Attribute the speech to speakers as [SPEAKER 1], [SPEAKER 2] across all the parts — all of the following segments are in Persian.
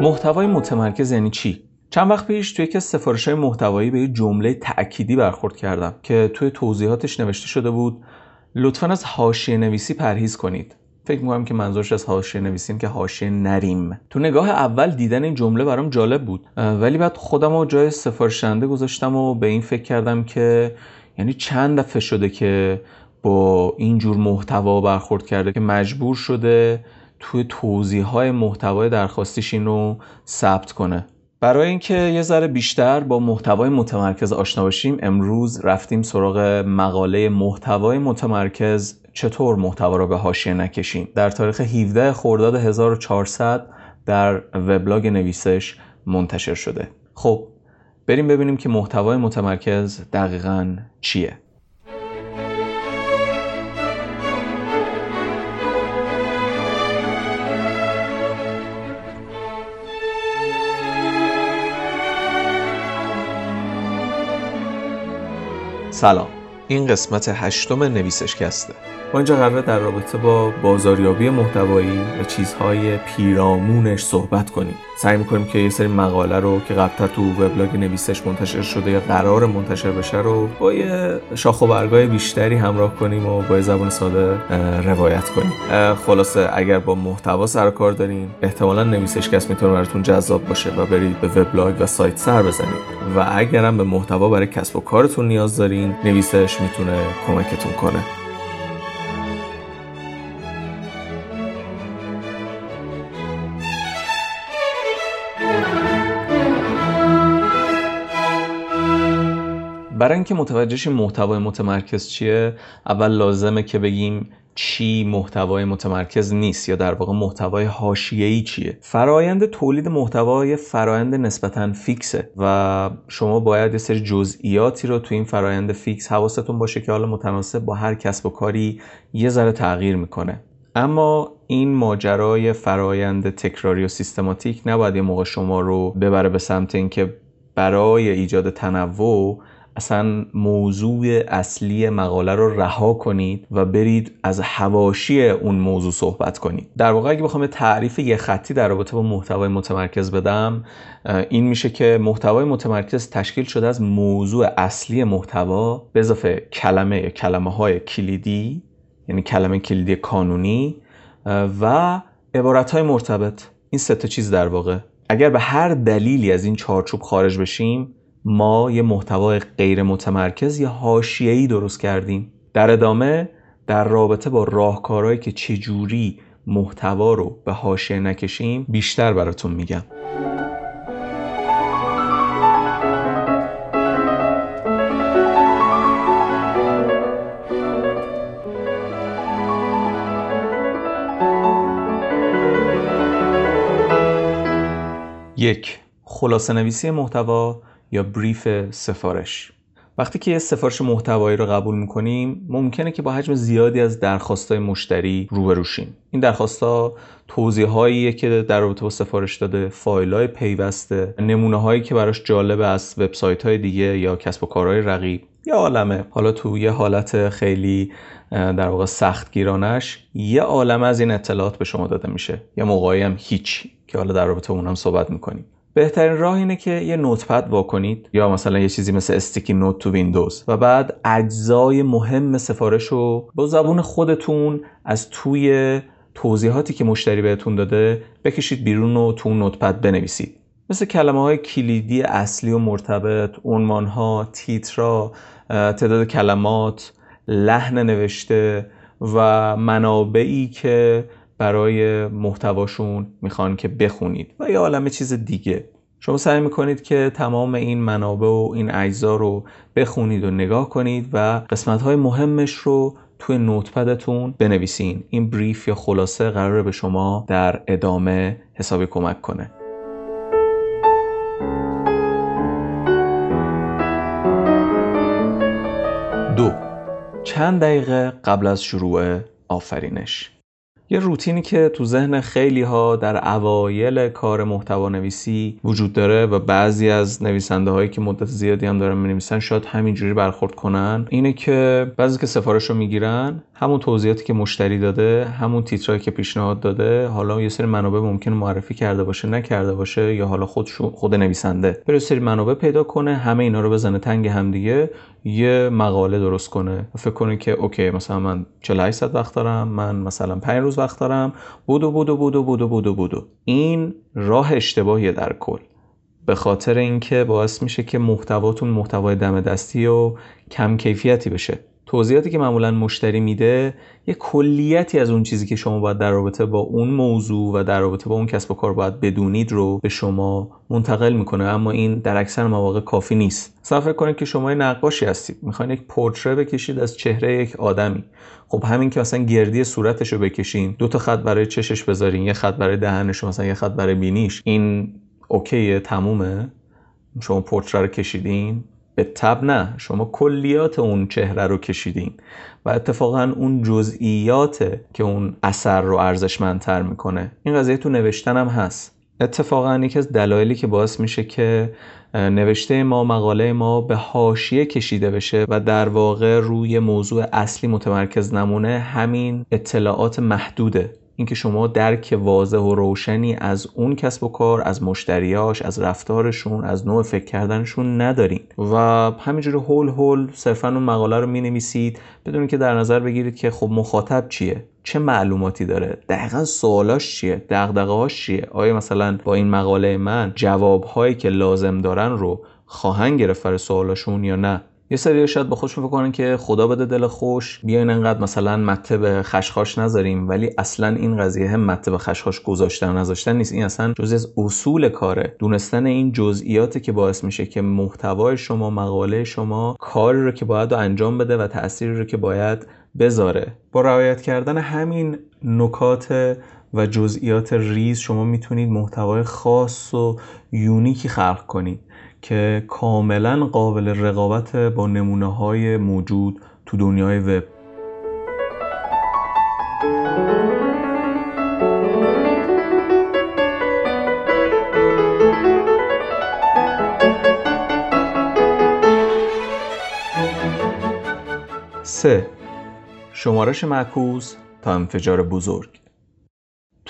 [SPEAKER 1] محتوای متمرکز یعنی چی؟ چند وقت پیش توی یکی از سفارش های محتوایی به یه جمله تأکیدی برخورد کردم که توی توضیحاتش نوشته شده بود لطفا از حاشیه نویسی پرهیز کنید. فکر می‌کنم که منظورش از حاشیه نویسیم که حاشیه نریم. تو نگاه اول دیدن این جمله برام جالب بود ولی بعد خودم رو جای سفارشنده گذاشتم و به این فکر کردم که یعنی چند دفعه شده که با این جور محتوا برخورد کرده که مجبور شده توی توضیح های محتوای درخواستیش این رو ثبت کنه. برای اینکه یه ذره بیشتر با محتوای متمرکز آشنا باشیم امروز رفتیم سراغ مقاله محتوای متمرکز چطور محتوا رو به حاشیه نکشیم. در تاریخ 17 خرداد 1400 در وبلاگ نویسش منتشر شده. خب بریم ببینیم که محتوای متمرکز دقیقا چیه. سلام. این قسمت هشتم نویسشکسته. ما اینجا قراره در رابطه با بازاریابی محتوایی و چیزهای پیرامونش صحبت کنیم. سعی می‌کنیم که یه سری مقاله رو که قبلا تو وبلاگ نویسش منتشر شده یا قرار منتشر بشه رو با یه شاخ و برگای بیشتری همراه کنیم و با زبان ساده روایت کنیم. خلاصه اگر با محتوا سر کار دارین احتمالا نویسشکست می‌تونه براتون جذاب باشه و برید به وبلاگ و سایت سر بزنید. و اگرم به محتوا برای کسب و کارتون نیاز دارین نویسش می‌تونه کمکتون کنه. اینکه متوجه شیم محتوای متمرکز چیه؟ اول لازمه که بگیم چی محتوای متمرکز نیست یا در واقع محتوای حاشیه‌ای چیه. فرایند تولید محتوای فرایند نسبتا فیکسه و شما باید یه سری جزئیاتی رو تو این فرایند فیکس حواستون باشه که حالا متناسب با هر کسب و کاری یه ذره تغییر می‌کنه. اما این ماجرای فرایند تکراری و سیستماتیک نباید یه موقع شما رو ببره به سمت اینکه برای ایجاد تنوع اصلا موضوع اصلی مقاله رو رها کنید و برید از هواشی اون موضوع صحبت کنید. در واقع اگه بخوام تعریف یه خطی در رابطه با محتوای متمرکز بدم این میشه که محتوای متمرکز تشکیل شده از موضوع اصلی محتوا به اضافه کلمه یا کلمه های کلیدی یعنی کلمه کلیدی کانونی و عبارت های مرتبط. این سه چیز در واقع. اگر به هر دلیلی از این چارچوب خارج بشیم ما یه محتوای غیر متمرکز یا حاشیه‌ای درست کردیم. در ادامه در رابطه با راهکارهایی که چجوری محتوا رو به حاشیه نکشیم بیشتر براتون میگم. یک خلاصه نویسی محتوا. یا بریف سفارش. وقتی که یه سفارش محتوایی رو قبول می‌کنیم ممکنه که با حجم زیادی از درخواستای مشتری روبرو شیم. این درخواستها توضیح که در رابطه با سفارش داده فایل های پیوسته نمونه هایی که براش جالب از وبسایت های دیگه یا کسب و کارهای رقیب یا عالمه. حالا تو یه حالت خیلی در واقع سخت گیرانش یه عالم از این اطلاعات به شما داده میشه. یا موقعی هم هیچ که حالا در رابطه اونم صحبت می‌کنیم. بهترین راه اینه که یه نوتپد واکنید یا مثلا یه چیزی مثل استیکی نوت تو ویندوز و بعد اجزای مهم سفارش رو با زبون خودتون از توی توضیحاتی که مشتری بهتون داده بکشید بیرون و تو اون نوتپد بنویسید. مثل کلمه های کلیدی اصلی و مرتبط عنوان ها تیترا تعداد کلمات لحن نوشته و منابعی که برای محتواشون می‌خوان که بخونید و یه عالم چیز دیگه. شما سعی می‌کنید که تمام این منابع و این اجزا رو بخونید و نگاه کنید و قسمت های مهمش رو توی نوتپدتون بنویسین. این بریف یا خلاصه قراره به شما در ادامه حسابی کمک کنه. دو. چند دقیقه قبل از شروع آفرینش. یه روتینی که تو ذهن خیلی ها در اوایل کار محتوا نویسی وجود داره و بعضی از نویسنده هایی که مدت زیادی هم دارن می‌نویسن شاید همینجوری برخورد کنن اینه که بعضی که سفارش رو می‌گیرن همون توضیحاتی که مشتری داده همون تیترایی که پیشنهاد داده حالا یه سری منابع ممکن معرفی کرده باشه نکرده باشه یا حالا خودشون خود نویسنده. بره سری منابع پیدا کنه همه اینا رو بزنه تنگ همدیگه یه مقاله درست کنه. فکر کنه که اوکی مثلا من 48 ساعت وقت دارم من مثلا 5 روز وقت دارم. بودو بودو بودو بودو بودو بودو این راه اشتباهیه در کل. به خاطر اینکه باعث میشه که محتواتون محتوای دم دستی و کم کیفیتی بشه. توضیحاتی که معمولا مشتری میده یه کلیتی از اون چیزی که شما باید در رابطه با اون موضوع و در رابطه با اون کسب و کار باید بدونید رو به شما منتقل می‌کنه. اما این در اکثر مواقع کافی نیست. مثلا فکر کنید که شما نقاشی هستید. می‌خواین یک پورتره بکشید از چهره یک آدمی. خب همین که مثلا گردی صورتش رو بکشین دو تا خط برای چشش بذارین یه خط برای دهنش مثلا یه خط برای بینیش این اوکیه تمومه؟ شما پورتره رو کشیدین؟ به تب نه شما کلیات اون چهره رو کشیدین. و اتفاقا اون جزئیاته که اون اثر رو ارزشمندتر می‌کنه این قضیه تو نوشتن هم هست. اتفاقا یکی از دلایلی که باعث میشه که نوشته ما مقاله ما به حاشیه کشیده بشه و در واقع روی موضوع اصلی متمرکز نمونه همین اطلاعات محدوده. اینکه شما درک واضح و روشنی از اون کسب و کار از مشتریاش از رفتارشون از نوع فکر کردنشون ندارین. و همینجوری هول هول صرفا اون مقاله رو می نویسید بدون که در نظر بگیرید که خب مخاطب چیه؟ چه معلوماتی داره؟ دقیقا سوالاش چیه؟ دغدغه‌هاش چیه؟ آیا مثلا با این مقاله من جوابهایی که لازم دارن رو خواهن گرفت برای سوالاشون یا نه؟ یه سری شاید با خودشون فکر کنن که خدا بده دل خوش. بیاین انقدر مثلا مته به خشخاش نذاریم ولی اصلا این قضیه هم مته به خشخاش گذاشتن نذاشتن نیست. این اصلا جزء از اصول کاره. دونستن این جزئیاتی که باعث میشه که محتوای شما مقاله شما کاری رو که باید انجام بده و تأثیری رو که باید بذاره. با رعایت کردن همین نکات و جزئیات ریز شما می‌تونید محتوای خاص و یونیکی خلق کنید. که کاملا قابل رقابت با نمونه های موجود تو دنیای وب. سه. شمارش معکوس تا انفجار بزرگ.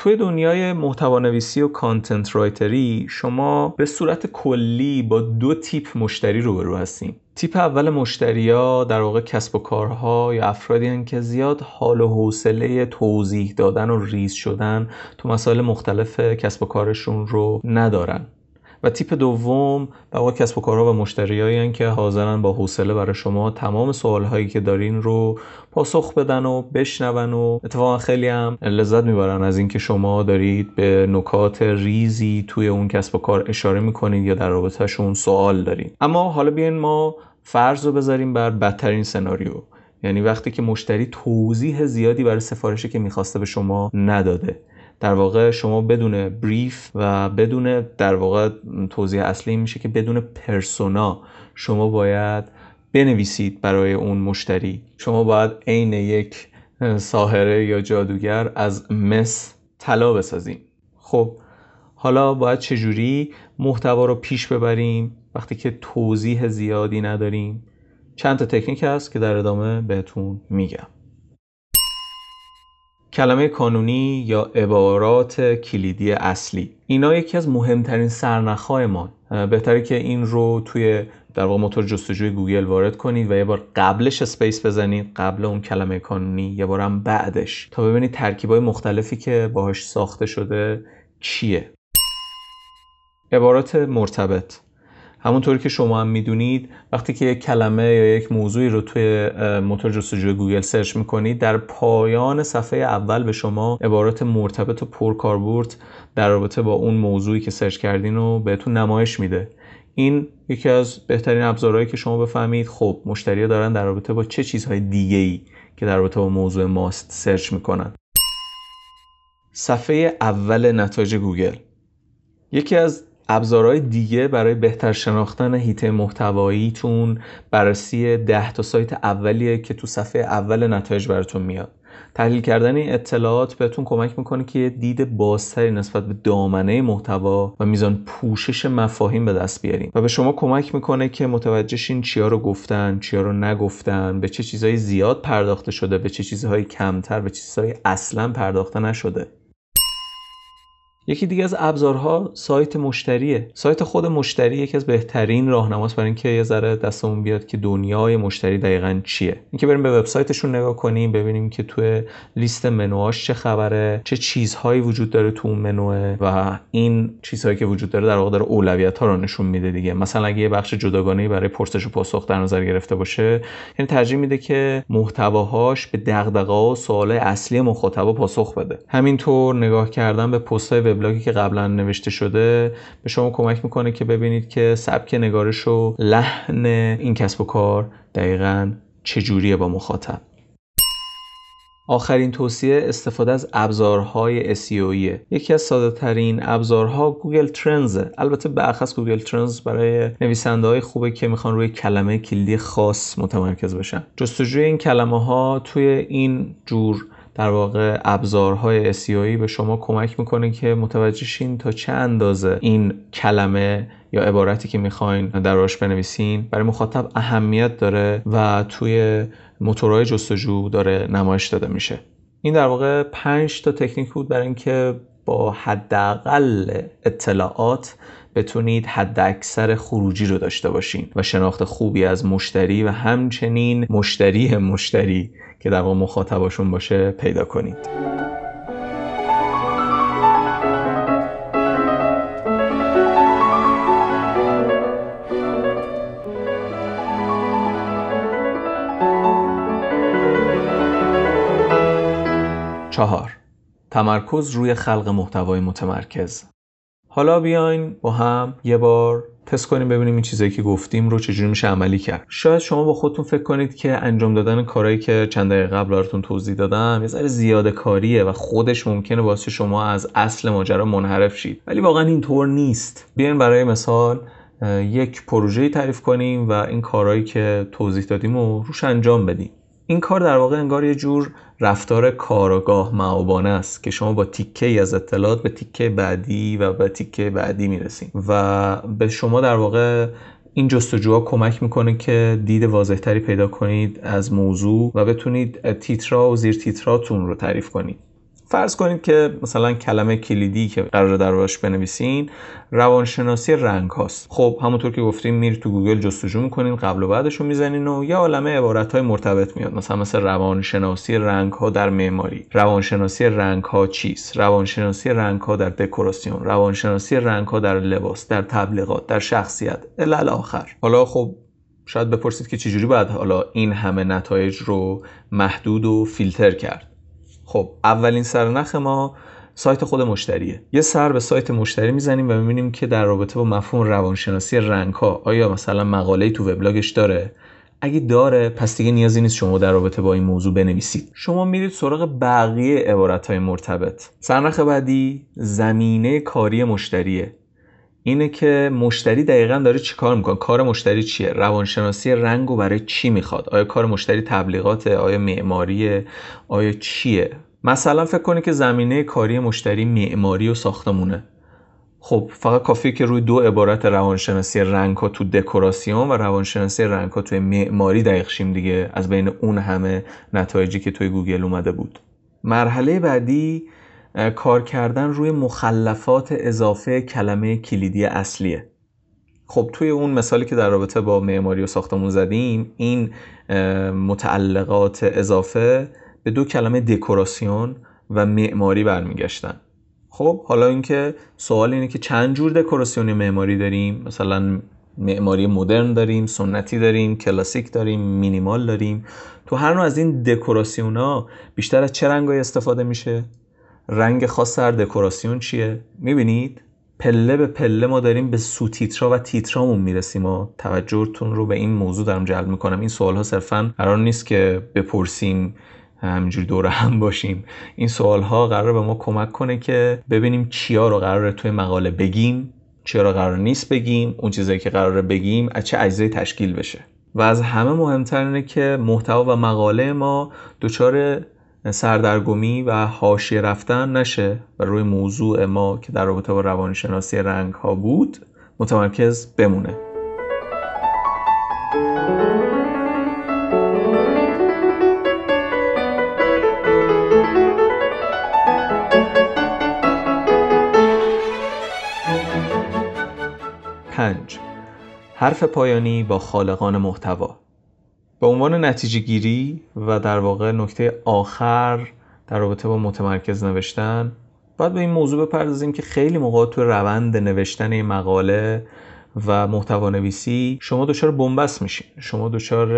[SPEAKER 1] توی دنیای محتوا نویسی و content writer ی شما به صورت کلی با دو تیپ مشتری روبرو هستیم تیپ اول مشتریا در واقع کسب و کارها یا افرادی که زیاد حال و حوصله توضیح دادن و ریز شدن تو مسائل مختلف کسب و کارشون رو ندارن. و تیپ دوم در کسب و کارها و مشتریایی که حاضرن با حوصله برای شما تمام سوال هایی که دارین رو پاسخ بدن و بشنون و اتفاقا خیلی هم لذت می‌برن از اینکه شما دارید به نکات ریزی توی اون کسب و کار اشاره می‌کنید یا در رابطهشون سوال دارید اما حالا بیاین ما فرض رو بذاریم بر بدترین سناریو. یعنی وقتی که مشتری توضیح زیادی برای سفارشی که می‌خواسته به شما نداده. در واقع شما بدون بریف و بدون در واقع توضیح اصلی میشه که بدون پرسونا شما باید بنویسید برای اون مشتری. شما باید عین یک ساهره یا جادوگر از مس طلا بسازیم. خب حالا باید چجوری محتوا رو پیش ببریم وقتی که توضیح زیادی نداریم؟ چند تا تکنیک هست که در ادامه بهتون میگم. کلمه کانونی یا عبارات کلیدی اصلی. اینا یکی از مهمترین سرنخهای ما بهتره که این رو توی در واقع موتور جستجوی گوگل وارد کنید و یه بار قبلش space بزنید قبل اون کلمه کانونی یه بارم بعدش. تا ببینید ترکیبای مختلفی که باهاش ساخته شده چیه. عبارات مرتبط. همونطوری که شما هم می‌دونید وقتی که یک کلمه یا یک موضوعی رو توی موتور جستجوی گوگل search می‌کنید در پایان صفحه اول به شما عبارات مرتبط و پرکاربرد در رابطه با اون موضوعی که search کردین رو بهتون نمایش میده. این یکی از بهترین ابزارهایی که شما بفهمید خب مشتری دارن در رابطه با چه چیزهای دیگه ای که در رابطه با موضوع ماست search می‌کنن. صفحه اول نتایج گوگل. یکی از ابزارهای دیگه برای بهتر شناختن حیطه محتواییتون بررسی 10 تا سایت اولیه که تو صفحه اول نتایج براتون میاد. تحلیل کردن این اطلاعات بهتون کمک می‌کنه که دید بازتری نسبت به دامنه محتوا و میزان پوشش مفاهیم به دست بیاریم و به شما کمک می‌کنه که متوجه شین چیا رو گفتن چیا رو نگفتن به چه چیزهایی زیاد پرداخته شده به چه چیزهایی کمتر به چه چیزهایی اصلا پرداخته نشده. یکی دیگه از ابزارها سایت مشتریه. سایت خود مشتری یکی از بهترین راهنماست برای اینکه یه ذره دستمون بیاد که دنیای مشتری دقیقا چیه. اینکه بریم به وبسایتشون نگاه کنیم ببینیم که توی لیست منوهاش چه خبره چه چیزهایی وجود داره تو اون منوه و این چیزهایی که وجود داره در واقع داره اولویت ها رو نشون میده دیگه. مثلا اگه یه بخش جداگانه برای پرسش و پاسخ در نظر گرفته باشه یعنی ترجیح میده که محتواهاش به دغدغه و سوال اصلی مخاطب پاسخ بده. همینطور نگاه کردن به پست‌های وبلاگی که قبلا نوشته شده به شما کمک می‌کنه که ببینید که سبک نگارش و لحن این کسب و کار دقیقا چجوریه با مخاطب. آخرین توصیه استفاده از ابزارهای SEO یکی از ساده ترین ابزارها Google Trends ه البته بالاخص Google Trends برای نویسنده های خوبه که می‌خوان روی کلمه کلیدی خاص متمرکز بشن. جستجوی این کلمه ها توی این جور در واقع ابزارهای SEO به شما کمک می‌کنه که متوجه شین تا چه اندازه این کلمه یا عبارتی که می‌خواین درباره‌اش بنویسین برای مخاطب اهمیت داره و توی موتورهای جستجو داره نمایش داده میشه. این در واقع پنج تا تکنیک بود برای اینکه با حداقل اطلاعات بتونید حد اکثر خروجی رو داشته باشین و شناخت خوبی از مشتری و همچنین مشتری مشتری که در واقع مخاطباشون باشه پیدا کنید. چهار. تمرکز روی خلق محتوای متمرکز. حالا بیاین با هم یه بار تست کنیم ببینیم این چیزایی که گفتیم رو چجوری میشه عملی کرد. شاید شما با خودتون فکر کنید که انجام دادن کارهایی که چند دقیقه قبل براتون توضیح دادم یه ذره زیاده کاریه و خودش ممکنه باعث شما از اصل ماجرا منحرف شید. ولی واقعا اینطور نیست. بیاین برای مثال یک پروژه تعریف کنیم و این کارهایی که توضیح دادیم رو روش انجام بدیم. این کار در واقع انگار یه جور رفتار کارآگاه مآبانه است که شما با تیکه ای از اطلاعات به تیکه بعدی و به تیکه بعدی می‌رسیم و به شما در واقع این جستجوها کمک می‌کنه که دید واضحتری پیدا کنید از موضوع و بتونید تیترا و زیر تیتراتون رو تعریف کنید. فرض کنید که مثلا کلمه کلیدی که قراره در روش بنویسین روانشناسی رنگ هاست. خب همونطور که گفتیم میرید تو گوگل جستجو می‌کنین قبل و بعدش رو می‌زنین و یه عالمه عبارت های مرتبط میاد. مثلا مثل روانشناسی رنگ ها در معماری. روانشناسی رنگ ها چیست؟ روانشناسی رنگ ها در دکوراسیون. روانشناسی رنگ ها در لباس در تبلیغات در شخصیت. الی آخر. حالا خب شاید بپرسید که چجوری باید حالا این همه نتایج رو محدود و فیلتر کرد. خب اولین سرنخ ما سایت خود مشتریه. یه سر به سایت مشتری می‌زنیم و می‌بینیم که در رابطه با مفهوم روانشناسی رنگ ها آیا مثلا مقاله تو وبلاگش داره؟ اگه داره پس دیگه نیازی نیست شما در رابطه با این موضوع بنویسید. شما میرید سراغ بقیه عبارت های مرتبط. سرنخ بعدی زمینه کاری مشتریه. اینه که مشتری دقیقا داره چی کار می‌کنه؟ کار مشتری چیه؟ روانشناسی رنگ و برای چی می‌خواد؟ آیا کار مشتری تبلیغاته؟ آیا معماریه؟ آیا چیه؟ مثلا فکر کنید که زمینه کاری مشتری معماری و ساختمونه. خب فقط کافیه که روی دو عبارت روانشناسی رنگ ها تو دکوراسیون و روانشناسی رنگ ها توی معماری دقیق شیم دیگه. از بین اون همه نتایجی که توی گوگل اومده بود. مرحله بعدی کار کردن روی مخلفات اضافه کلمه کلیدی اصلیه. خب توی اون مثالی که در رابطه با معماری و ساختمون زدیم این متعلقات اضافه به دو کلمه دکوراسیون و معماری برمیگشتن. خب حالا اینکه سوال اینه که چند جور دکوراسیون معماری داریم؟ مثلا معماری مدرن داریم سنتی داریم کلاسیک داریم مینیمال داریم. تو هر نوع از این دکوراسیون ها بیشتر از چه رنگایی استفاده میشه؟ رنگ خاص هر دکوراسیون چیه؟ می‌بینید؟ پله به پله ما داریم به سو تیترا و تیترامون می‌رسیم و توجهتون رو به این موضوع دارم جلب می‌کنم. این سوال ها صرفا قرار نیست که بپرسیم همینجوری دور هم باشیم. این سوال ها قرار به ما کمک کنه که ببینیم چیا رو قراره توی مقاله بگیم چیا قرار نیست بگیم اون چیزایی که قراره بگیم از چه اجزایی تشکیل بشه. و از همه مهمتر اینه که محتوا و مقاله ما دچار سردرگمی و حاشیه رفتن نشه و روی موضوع ما که در رابطه با روانشناسی رنگ ها بود متمرکز بمونه. پنج. حرف پایانی با خالقان محتوا. به عنوان نتیجه گیری و در واقع نکته آخر در رابطه با متمرکز نوشتن باید به این موضوع بپردازیم که خیلی موقع تو روند نوشتن این مقاله و محتوا نویسی شما دچار بنبست میشین. شما دچار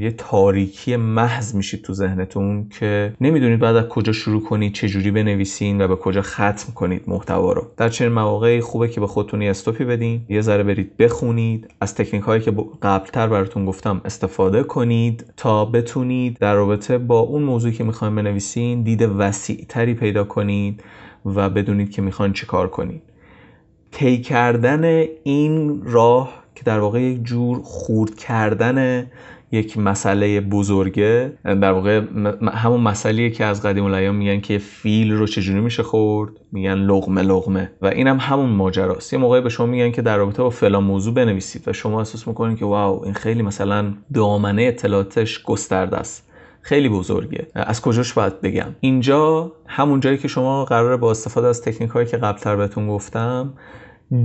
[SPEAKER 1] یه تاریکی محض میشید تو ذهنتون که نمی‌دونید بعد از کجا شروع کنید چه جوری بنویسین و به کجا ختم کنید محتوا رو. در چنین مواقعی خوبه که به خودتون یه استوپی بدین یه ذره برید بخونید از تکنیک هایی که قبلتر براتون گفتم استفاده کنید تا بتونید در رابطه با اون موضوعی که می‌خواین بنویسین دید وسیع تری پیدا کنید و بدونید که می‌خواین چیکار کنید طی کردن این راه که در واقع یک جور خورد کردن یک مسئله بزرگه. در واقع همون مسئله که از قدیم الایام میگن که فیل رو چجوری میشه خورد؟ میگن لغمه لغمه. و اینم هم همون ماجراست. یه موقعی به شما میگن که در رابطه با فلان موضوع بنویسید و شما احساس می‌کنید که واو این خیلی مثلا دامنه اطلاعاتش گسترده است. خیلی بزرگه. از کجاش باید بگم؟ اینجا همون جایی که شما قراره با استفاده از تکنیک هایی که قبلتر بهتون گفتم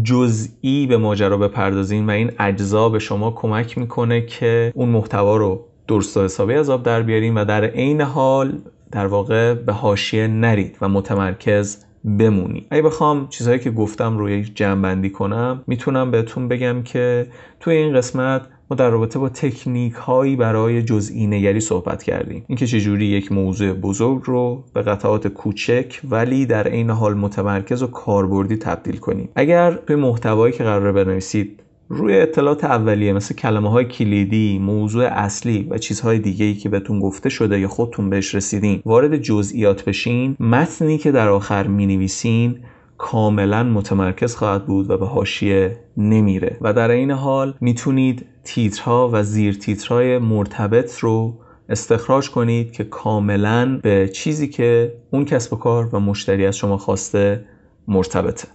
[SPEAKER 1] جزئی به ماجرا بپردازین و این اجزا به شما کمک می‌کنه که اون محتوا رو درست و حسابی از آب در بیارین و در عین حال در واقع به حاشیه نرید و متمرکز بمونی اگه بخوام چیزهایی که گفتم رو یک جمع کنم می‌تونم بهتون بگم که توی این قسمت ما در رابطه با تکنیک هایی برای جزئی نگری صحبت کردیم. اینکه چجوری یک موضوع بزرگ رو به قطعات کوچک ولی در عین حال متمرکز و کاربردی تبدیل کنیم. اگر توی محتوایی که قرار بنویسید روی اطلاعات اولیه مثل کلمه های کلیدی، موضوع اصلی و چیزهای دیگه که بهتون گفته شده یا خودتون بهش رسیدین وارد جزئیات بشین. متنی که در آخر می نویسین کاملا متمرکز خواهد بود و به حاشیه نمیره. و در این حال می‌تونید تیترها و زیر تیترهای مرتبط رو استخراج کنید که کاملا به چیزی که اون کسب و کار و مشتری از شما خواسته مرتبطه.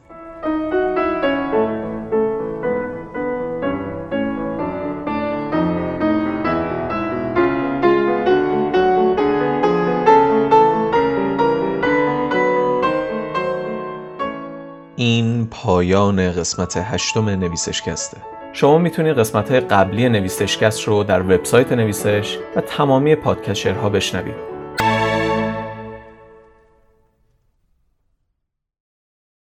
[SPEAKER 1] پایان قسمت هشتم نویسشکسته. شما می‌تونید قسمت های قبلی نویسشکست رو در وبسایت نویسش و تمامی پادکشرها بشنوید